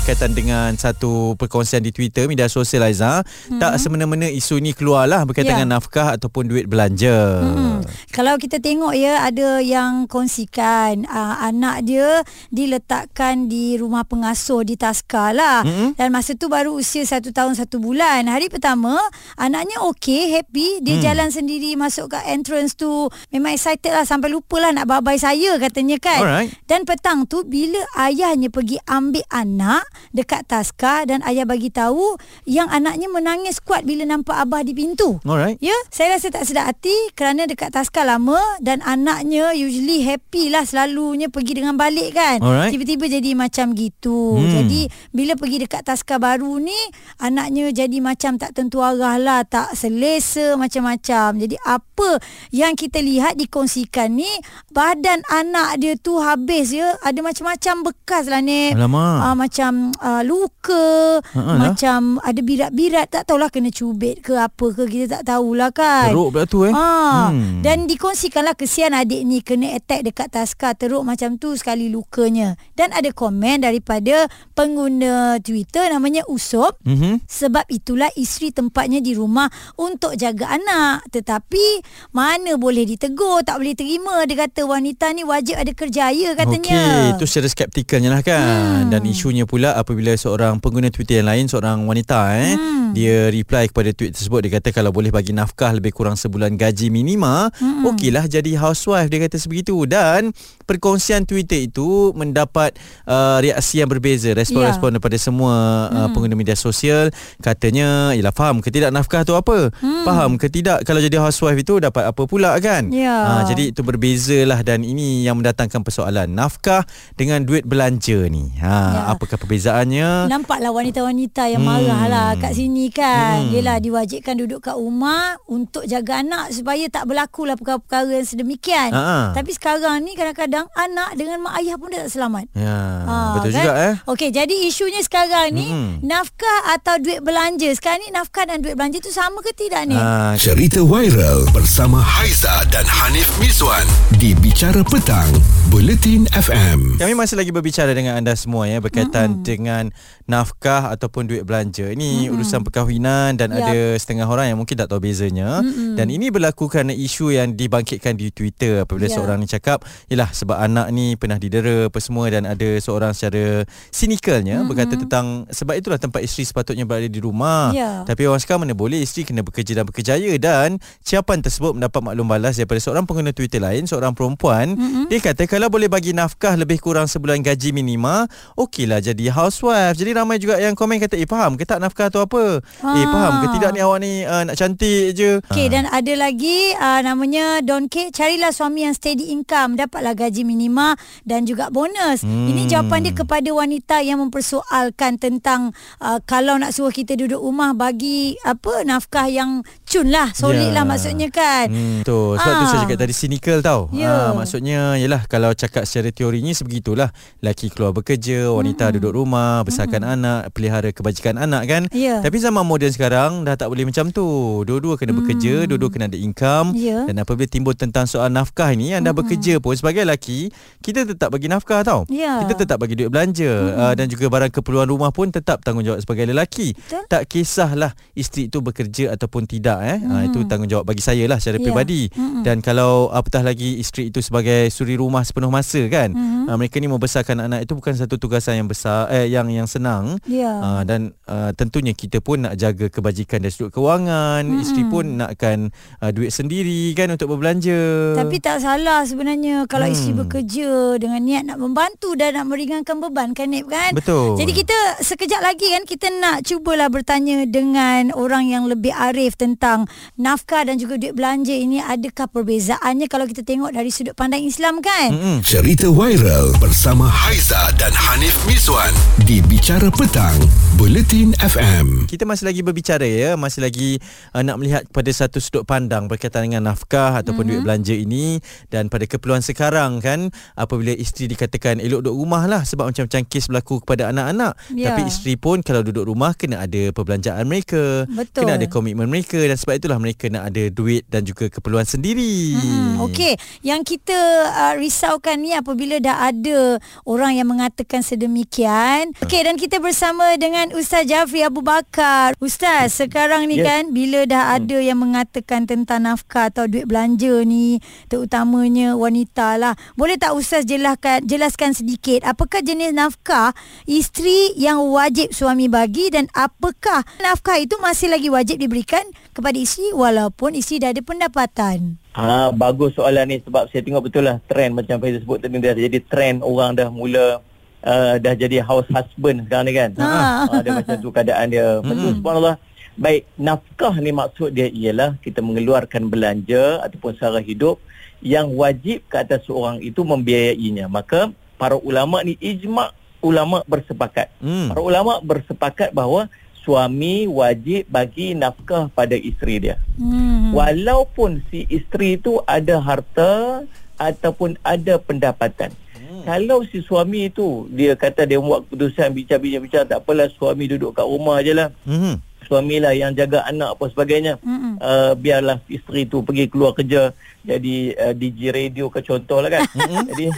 berkaitan dengan satu perkongsian di Twitter media sosial Aiza. Hmm. Tak semena-mena isu ni keluarlah berkaitan Ya. dengan nafkah ataupun duit belanja. Hmm. Kalau kita tengok ya ada yang kongsikan uh, anak dia diletakkan di rumah pengasuh di Taska lah Mm-mm. dan masa tu baru usia satu tahun satu bulan hari pertama anaknya okey happy dia Hmm. jalan sendiri masuk ke entrance tu memang excited lah sampai lupa lah nak bye-bye saya katanya kan Alright. dan petang tu bila ayahnya pergi ambil anak dekat Taska dan ayah bagi tahu yang anaknya menangis kuat bila nampak abah di pintu Alright. Ya, saya rasa tak sedap hati kerana dekat Taska lama dan anaknya usually happy lah selalunya pergi dengan balik kan. Alright. Tiba-tiba jadi macam gitu. Hmm. Jadi bila pergi dekat Taska baru ni anaknya jadi macam tak tentu arah lah, tak selesa macam-macam. Jadi apa yang kita lihat dikongsikan ni badan anak dia tu habis ya, ada macam-macam bekas lah ni. Alamak. Ah, macam uh, luka, Ha, lah. macam ada birat-birat tak tahulah kena cubit ke apa ke kita tak tahulah kan. Teruk pula tu eh. Ha, Hmm. Dan dikongsikanlah kesian adik ni kena attack dekat taska teruk macam tu sekali lukanya. Dan ada komen daripada pengguna Twitter namanya Usop. Mhm. Sebab itulah isteri tempatnya di rumah untuk jaga anak. Tetapi mana boleh ditegur, tak boleh terima. Dia kata wanita ni wajib ada kerjaya katanya. Okey, itu secara skeptikalnya lah kan. Hmm. Dan isunya pula apabila seorang pengguna Twitter yang lain, seorang wanita eh, Hmm. dia reply kepada tweet tersebut dia kata kalau boleh bagi nafkah lebih kurang sebulan gaji minima, Hmm. okeylah jadi housewife dia kata sebegitu. Dan perkongsian Twitter itu mendapat uh, reaksi yang berbeza, respon-respon daripada semua uh, Hmm. pengguna media sosial katanya, ialah faham ke tidak nafkah tu apa? Hmm. Faham ke tidak kalau jadi housewife itu dapat apa pula kan? Ya. Ah, jadi itu berbezalah dan ini yang mendatangkan persoalan nafkah dengan duit belanja ni. Ha, Ya. apakah perbezaannya? Nampaklah wanita-wanita yang Hmm. marah lah kat sini kan. Hmm. Yelah diwajibkan duduk kat rumah untuk jaga anak supaya tak berlaku lah perkara-perkara yang sedemikian. Ha. Tapi sekarang ni kadang-kadang anak dengan mak ayah pun dah tak selamat. Ya, Ha, betul kan? juga eh. Okey, jadi isunya sekarang ni Mm-mm. nafkah atau duit belanja. Sekarang ni nafkah dan duit belanja tu sama ke tidak ni? Ha, Cerita viral Bersama Haiza dan Hanif Miswan Di Bicara Petang Bulletin FM Kami masih lagi berbicara dengan anda semua ya berkaitan mm-hmm. dengan nafkah ataupun duit belanja. Ini mm-hmm. urusan perkahwinan dan Yap. ada setengah orang yang mungkin tak tahu bezanya. Mm-hmm. Dan ini berlaku kerana isu yang dibangkitkan di Twitter apabila Ya. seorang ni cakap, "Yalah sebab anak ni pernah didera apa semua dan ada seorang secara sinikalnya mm-hmm. berkata tentang sebab itulah tempat isteri sepatutnya berada di rumah. Ya. Tapi orang sekarang mana boleh isteri kena bekerja dan berkejaya dan ciapan tersebut mendapat maklum balas daripada seorang pengguna Twitter lain, seorang perempuan. Mm-hmm. Dia kata kalau boleh bagi nafkah lebih kurang sebulan gaji minima, okeylah jadi housewife. Jadi ramai juga yang komen kata, "Eh faham ke tak nafkah tu apa? Ah. Eh faham ke tidak ni awak ni uh, nak cantik je." Okey dan ada lagi uh, namanya Don K carilah suami yang steady income dapatlah gaji minima dan juga bonus. Hmm. Ini jawapan dia kepada wanita yang mempersoalkan tentang uh, kalau nak suruh kita duduk rumah bagi apa nafkah yang cun lah solid Ya. lah maksudnya kan. Hmm, tu. Sebab tu Ah. saya cakap tadi cynical tau. Ya. Ha, maksudnya yalah kalau cakap secara teorinya sebegitulah. Laki keluar bekerja, wanita hmm. duduk rumah, besarkan hmm. anak, pelihara kebajikan anak kan. Ya. Tapi zaman moden sekarang dah tak boleh macam tu. Dua-dua kena bekerja, dua-dua kena ada income. Ya. Dan apabila timbul tentang soal nafkah ni, anda bekerja pun sebagai lelaki, kita tetap bagi nafkah tau. Ya. Kita tetap bagi duit belanja uh, dan juga barang keperluan rumah pun tetap tanggungjawab sebagai lelaki. Betul. Tak kisahlah isteri itu bekerja ataupun tidak eh. Uh, itu tanggungjawab bagi saya lah secara Ya. peribadi. Mm-mm. Dan kalau apatah lagi isteri itu sebagai suri rumah sepenuh masa kan. Mhm. Uh, mereka ni membesarkan anak itu bukan satu tugasan yang besar eh yang yang senang. Ya. Uh, dan uh, tentunya kita pun nak jaga kebajikan dari sudut kewangan, Mm-mm. isteri pun nakkan uh, duit sendiri kan untuk berbelanja. Tapi tak salah sebenarnya kalau Hmm. isteri bekerja dengan niat nak membantu dan nak meringankan beban kan Nip kan? Betul. Jadi kita sekejap lagi kan kita nak cubalah bertanya dengan orang yang lebih arif tentang nafkah dan juga duit belanja ini adakah perbezaannya kalau kita tengok dari sudut pandang Islam kan? Mm-mm. Cerita viral Bersama Haiza dan Hanif Miswan Di Bicara Petang Bulletin FM Kita masih lagi berbicara ya, masih lagi uh, nak melihat pada satu sudut pandang berkaitan dengan nafkah ataupun mm-hmm. duit belanja ini dan pada keperluan sekarang kan apabila isteri dikatakan elok duduk rumah lah sebab macam-macam kes berlaku kepada anak-anak. Ya. Tapi isteri pun kalau duduk rumah kena ada perbelanjaan mereka, Betul. kena ada komitmen mereka dan sebab itulah mereka nak ada duit dan juga keperluan sendiri. Hmm, Okey, yang kita uh, risaukan ni apabila dah ada orang yang mengatakan sedemikian. Okey, dan kita bersama dengan Ustaz Jafri Abu Bakar. Ustaz, sekarang ni Yes. kan bila dah ada yang mengatakan tentang nafkah atau duit belanja ni, terutamanya wanita lah. Boleh tak Ustaz jelaskan jelaskan sedikit apakah jenis nafkah isteri yang wajib suami bagi dan apakah nafkah itu masih lagi wajib diberikan kepada isteri walaupun isteri dah ada pendapatan? Ha, bagus soalan ni sebab saya tengok betul lah trend macam Faizal sebut tadi dah jadi trend orang dah mula uh, dah jadi house husband sekarang ni kan. Ha. Ha, dia macam tu keadaan dia. Betul subhanallah. Baik, nafkah ni maksud dia ialah kita mengeluarkan belanja ataupun sara hidup yang wajib ke atas seorang itu membiayainya. Maka para ulama ni ijma' ulama bersepakat. Hmm. Para ulama bersepakat bahawa suami wajib bagi nafkah pada isteri dia. Hmm. Walaupun si isteri tu ada harta ataupun ada pendapatan. Hmm. Kalau si suami tu dia kata dia buat keputusan bincang-bincang tak apalah suami duduk kat rumah je lah. Hmm. Suamilah yang jaga anak apa sebagainya. Mm-mm. Uh, biarlah isteri tu pergi keluar kerja jadi uh, DJ radio ke contoh lah kan. jadi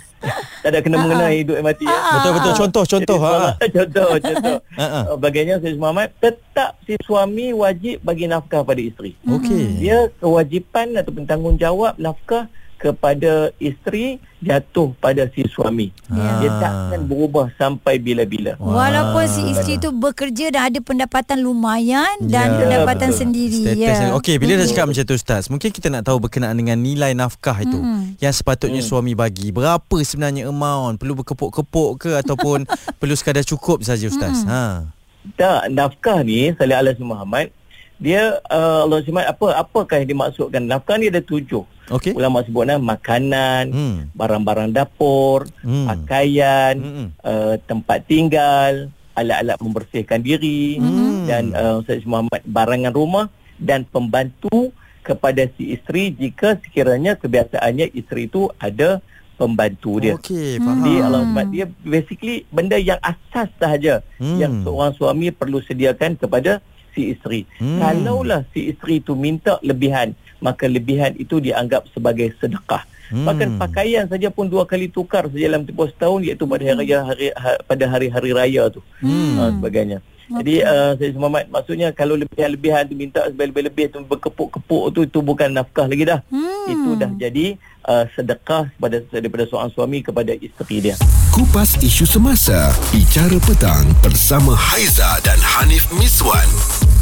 tak ada kena mengenai hidup yang mati. ya. Betul betul contoh contoh Jadi, ha. contoh contoh. Ha, ha. Uh, Bagainya Sayyid Muhammad tetap si suami wajib bagi nafkah pada isteri. Okey. Dia kewajipan ataupun tanggungjawab nafkah kepada isteri jatuh pada si suami. Ya. Dia tak akan berubah sampai bila-bila. Walaupun si isteri tu bekerja dan ada pendapatan lumayan dan Ya, pendapatan betul. sendiri Status ya. Okey, bila dah cakap macam tu Ustaz, mungkin kita nak tahu berkenaan dengan nilai nafkah itu Mm-mm. yang sepatutnya suami bagi. Berapa sebenarnya amount? Perlu berkepuk-kepuk ke ataupun perlu sekadar cukup saja Ustaz? Ha. Tak, nafkah ni Salih Alaihi Muhammad dia uh, Allah SWT apa apakah yang dimaksudkan nafkah ni ada tujuh Okey. ulama sebut nah, makanan Hmm. barang-barang dapur Hmm. pakaian Hmm. uh, tempat tinggal alat-alat membersihkan diri Hmm. dan uh, Ustaz Muhammad barangan rumah dan pembantu kepada si isteri jika sekiranya kebiasaannya isteri itu ada pembantu dia. Okey, faham. Jadi Allah SWT dia basically benda yang asas sahaja Hmm. yang seorang suami perlu sediakan kepada si isteri. Hmm. Kalaulah si isteri itu minta lebihan, maka lebihan itu dianggap sebagai sedekah. Hmm. Bahkan pakaian saja pun dua kali tukar saja dalam tempoh setahun iaitu pada hari raya hari, ha, pada hari-hari raya tu. Hmm. Ha, sebagainya. Jadi uh, saya Muhammad maksudnya kalau lebihan-lebihan tu minta lebih-lebih tu berkepuk-kepuk tu itu bukan nafkah lagi dah. Hmm. Itu dah jadi uh, sedekah pada daripada seorang suami kepada isteri dia. Kupas isu semasa, bicara petang bersama Haiza dan Hanif Miswan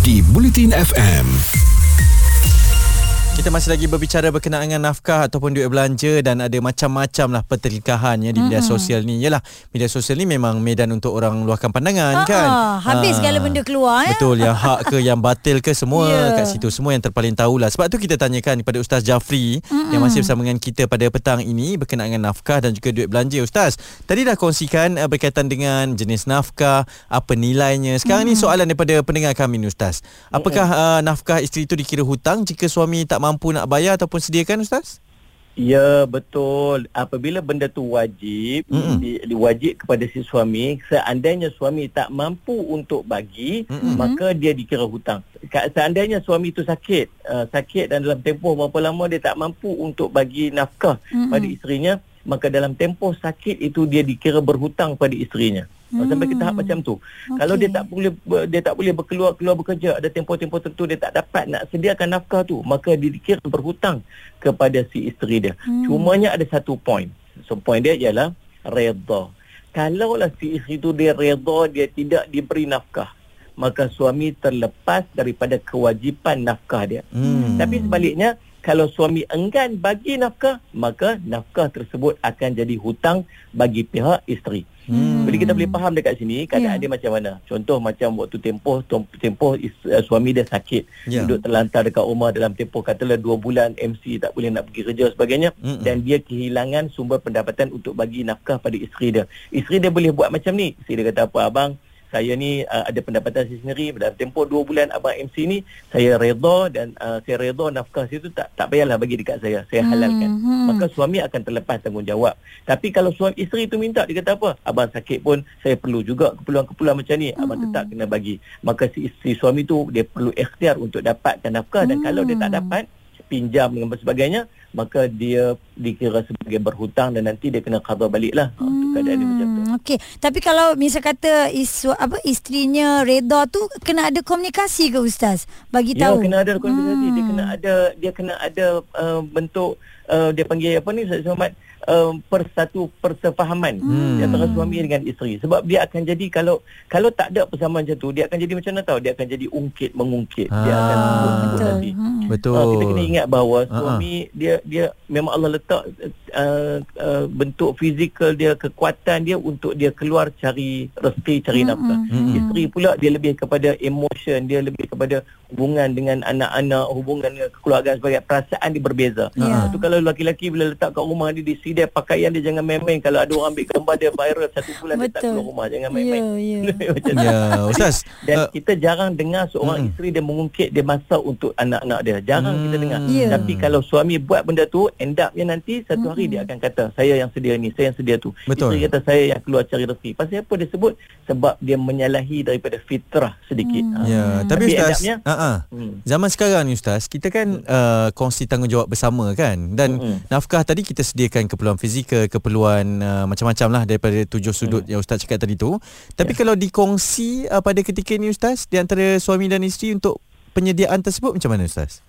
di Bulletin FM. Kita masih lagi berbicara berkenaan dengan nafkah ataupun duit belanja dan ada macam-macam lah pertelingkahan ya di media sosial ni. Yalah, media sosial ni memang medan untuk orang luahkan pandangan Ah, kan. habis segala benda keluar, eh? Betul, yang hak ke yang batil ke semua Ya. kat situ semua yang terpaling tahulah. Sebab tu kita tanyakan kepada Ustaz Jafri Mm-mm. yang masih bersama dengan kita pada petang ini berkenaan dengan nafkah dan juga duit belanja Ustaz. Tadi dah kongsikan uh, berkaitan dengan jenis nafkah, apa nilainya. Sekarang mm. ni soalan daripada pendengar kami ni Ustaz. Apakah uh, nafkah isteri itu dikira hutang jika suami tak mampu nak bayar ataupun sediakan Ustaz? Ya betul. Apabila benda tu wajib, di, diwajib kepada si suami, seandainya suami tak mampu untuk bagi, Mm-mm. maka dia dikira hutang. Seandainya suami itu sakit, uh, sakit dan dalam tempoh berapa lama dia tak mampu untuk bagi nafkah Mm-mm. pada isterinya, maka dalam tempoh sakit itu dia dikira berhutang pada isterinya. Hmm. Sampai ke tahap macam tu. Okay. Kalau dia tak boleh dia tak boleh berkeluar keluar bekerja, ada tempoh-tempoh tertentu dia tak dapat nak sediakan nafkah tu, maka dia dikira berhutang kepada si isteri dia. Hmm. Cumanya ada satu point. So point dia ialah redha. Kalaulah si isteri tu dia redha dia tidak diberi nafkah, maka suami terlepas daripada kewajipan nafkah dia. Hmm. Tapi sebaliknya kalau suami enggan bagi nafkah, maka nafkah tersebut akan jadi hutang bagi pihak isteri. Hmm. Jadi kita boleh faham dekat sini keadaan Ya. dia macam mana. Contoh macam waktu tempoh tempoh is, uh, suami dia sakit, Ya. duduk terlantar dekat rumah dalam tempoh katalah 2 bulan MC tak boleh nak pergi kerja sebagainya Mm-mm. dan dia kehilangan sumber pendapatan untuk bagi nafkah pada isteri dia. Isteri dia boleh buat macam ni. Isteri dia kata apa abang saya ni uh, ada pendapatan saya sendiri. Dalam tempoh 2 bulan abang MC ni saya redha dan uh, saya redha nafkah situ tak tak payahlah bagi dekat saya. Saya halalkan. Hmm. maka suami akan terlepas tanggungjawab. Tapi kalau suami isteri tu minta dia kata apa? Abang sakit pun saya perlu juga keperluan-keperluan macam ni. Abang tetap kena bagi. Maka si isteri suami tu dia perlu ikhtiar untuk dapatkan nafkah. Dan kalau dia tak dapat pinjam dan sebagainya maka dia dikira sebagai berhutang dan nanti dia kena qada baliklah. Hmm. untuk keadaan dia macam tu. Hmm, Okey, tapi kalau misal kata isu apa isterinya reda tu kena ada komunikasi ke ustaz? Bagi Ya, tahu. kena ada komunikasi. Dia kena ada dia kena ada uh, bentuk uh, dia panggil apa ni Ustaz Muhammad uh, persatu persefahaman Hmm. di antara suami dengan isteri. Sebab dia akan jadi kalau kalau tak ada persamaan macam tu, dia akan jadi macam mana tahu? Dia akan jadi ungkit mengungkit. Dia akan Ah, betul. nanti. Hmm. Betul. Uh, kita kena ingat bahawa Ah, ah. suami dia dia memang Allah letak uh, uh, bentuk fizikal dia kekuatan dia untuk dia keluar cari rezeki cari nafkah. Mm-mm. Isteri pula dia lebih kepada emotion, dia lebih kepada hubungan dengan anak-anak, hubungan dengan keluarga sebagai perasaan dia berbeza. Ya. Itu kalau lelaki-lelaki bila letak kat rumah dia di sidai pakaian dia jangan main-main kalau ada orang ambil gambar dia viral satu bulan dia tak keluar rumah jangan main-main. ya. Macam tu. Ya, ustaz. Dan uh, kita jarang dengar seorang Mm-mm. isteri dia mengungkit dia masak untuk anak-anak dia. Jarang Hmm. kita dengar. Ya. Tapi kalau suami buat benda tu, end upnya nanti satu hari dia akan kata, saya yang sedia ni, saya yang sedia tu. Betul. Isteri kata, saya yang keluar cari rezeki. Pasal apa dia sebut? Sebab dia menyalahi daripada fitrah sedikit. Ha. ya, tapi, Tapi ustaz, adabnya- uh uh, Hmm. zaman sekarang ni ustaz, kita kan uh, kongsi tanggungjawab bersama kan dan Mm-mm. nafkah tadi kita sediakan keperluan fizikal, keperluan uh, macam-macam lah daripada tujuh sudut Mm. yang ustaz cakap tadi tu. Tapi Ya. kalau dikongsi uh, pada ketika ni ustaz di antara suami dan isteri untuk penyediaan tersebut macam mana ustaz?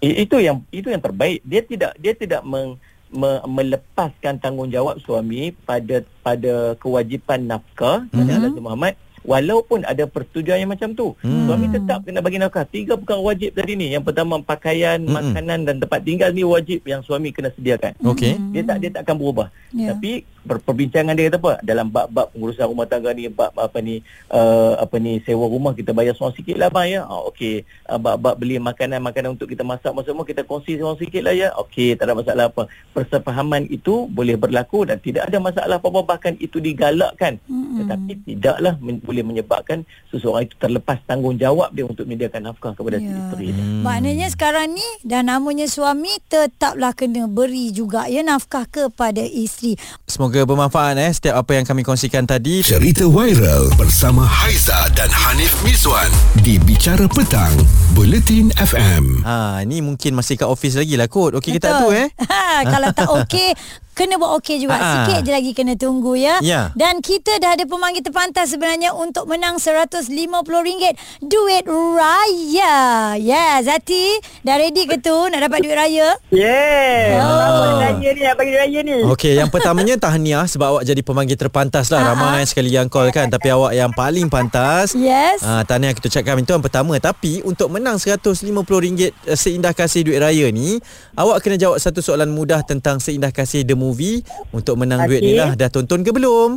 Itu yang itu yang terbaik. Dia tidak dia tidak meng, me, melepaskan tanggungjawab suami pada pada kewajipan nafkah Mhm. mm-hmm. Nabi Muhammad walaupun ada persetujuan yang macam tu. Hmm. Suami tetap kena bagi nafkah. Tiga perkara wajib tadi ni. Yang pertama pakaian, Mm-mm. makanan dan tempat tinggal ni wajib yang suami kena sediakan. Okey. Dia tak dia tak akan berubah. Ya. Tapi perbincangan dia kata apa dalam bab-bab pengurusan rumah tangga ni bab apa ni uh, apa ni sewa rumah kita bayar seorang sikit lah bang ya. Ah okey. Uh, bab-bab beli makanan-makanan untuk kita masak masa semua kita kongsi seorang sikit lah ya. Okey, tak ada masalah apa. Persefahaman itu boleh berlaku dan tidak ada masalah apa-apa bahkan itu digalakkan. Mm-mm. Tetapi tidaklah men- boleh menyebabkan seseorang itu terlepas tanggungjawab dia untuk menyediakan nafkah kepada si isteri dia. Hmm. Maknanya sekarang ni dah namanya suami tetaplah kena beri juga ya nafkah kepada isteri. Semoga bermanfaat eh setiap apa yang kami kongsikan tadi. Cerita viral bersama Haiza dan Hanif Miswan di Bicara Petang, Buletin FM. Ha, ni mungkin masih kat office lagi lah kot. Okey ke tak tu eh? Ha, kalau tak okey kena buat okey juga. Ha. Sikit je lagi kena tunggu ya. Ya. Dan kita dah ada pemanggil terpantas sebenarnya untuk menang RM150 duit raya. Ya, yeah, Zati dah ready ke tu nak dapat duit raya? Yeah. Oh. Raya ni nak bagi raya ni. Okey, yang pertamanya tahniah sebab awak jadi pemanggil terpantas lah. Ramai sekali yang call kan. Tapi awak yang paling pantas. Yes. Ah, tahniah kita ucapkan itu yang pertama Tapi untuk menang RM150 eh, Seindah Kasih Duit Raya ni Awak kena jawab satu soalan mudah Tentang Seindah Kasih The Movie Untuk menang duit ni lah Dah tonton ke belum?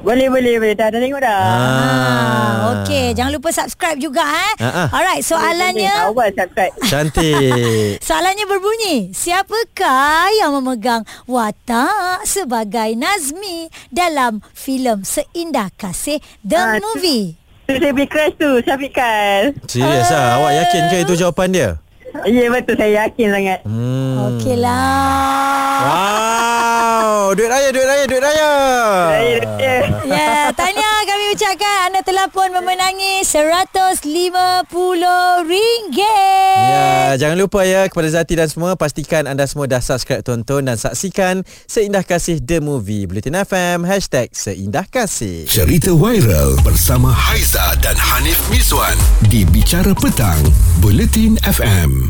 Boleh boleh boleh. Dah dah tengok dah. Ah, okey, jangan lupa subscribe juga eh. Ah, ah. Alright, soalannya Awal subscribe. Cantik Soalannya berbunyi, siapakah yang memegang watak sebagai Nazmi dalam filem Seindah Kasih The Ah, Movie? Tu saya beli crush tu Syafiq Kal. Serius lah Awak yakin ke itu jawapan dia? Ya betul saya yakin sangat. Hmm. Okeylah. Wow Duit raya, duit raya, duit raya ya. Ya, tahniah kami ucapkan anda telah pun memenangi RM150. Ya, jangan lupa ya kepada Zati dan semua pastikan anda semua dah subscribe tonton dan saksikan Seindah Kasih The Movie Bulletin FM hashtag Seindah Kasih. Cerita viral bersama Haiza dan Hanif Miswan di Bicara Petang, Buletin FM.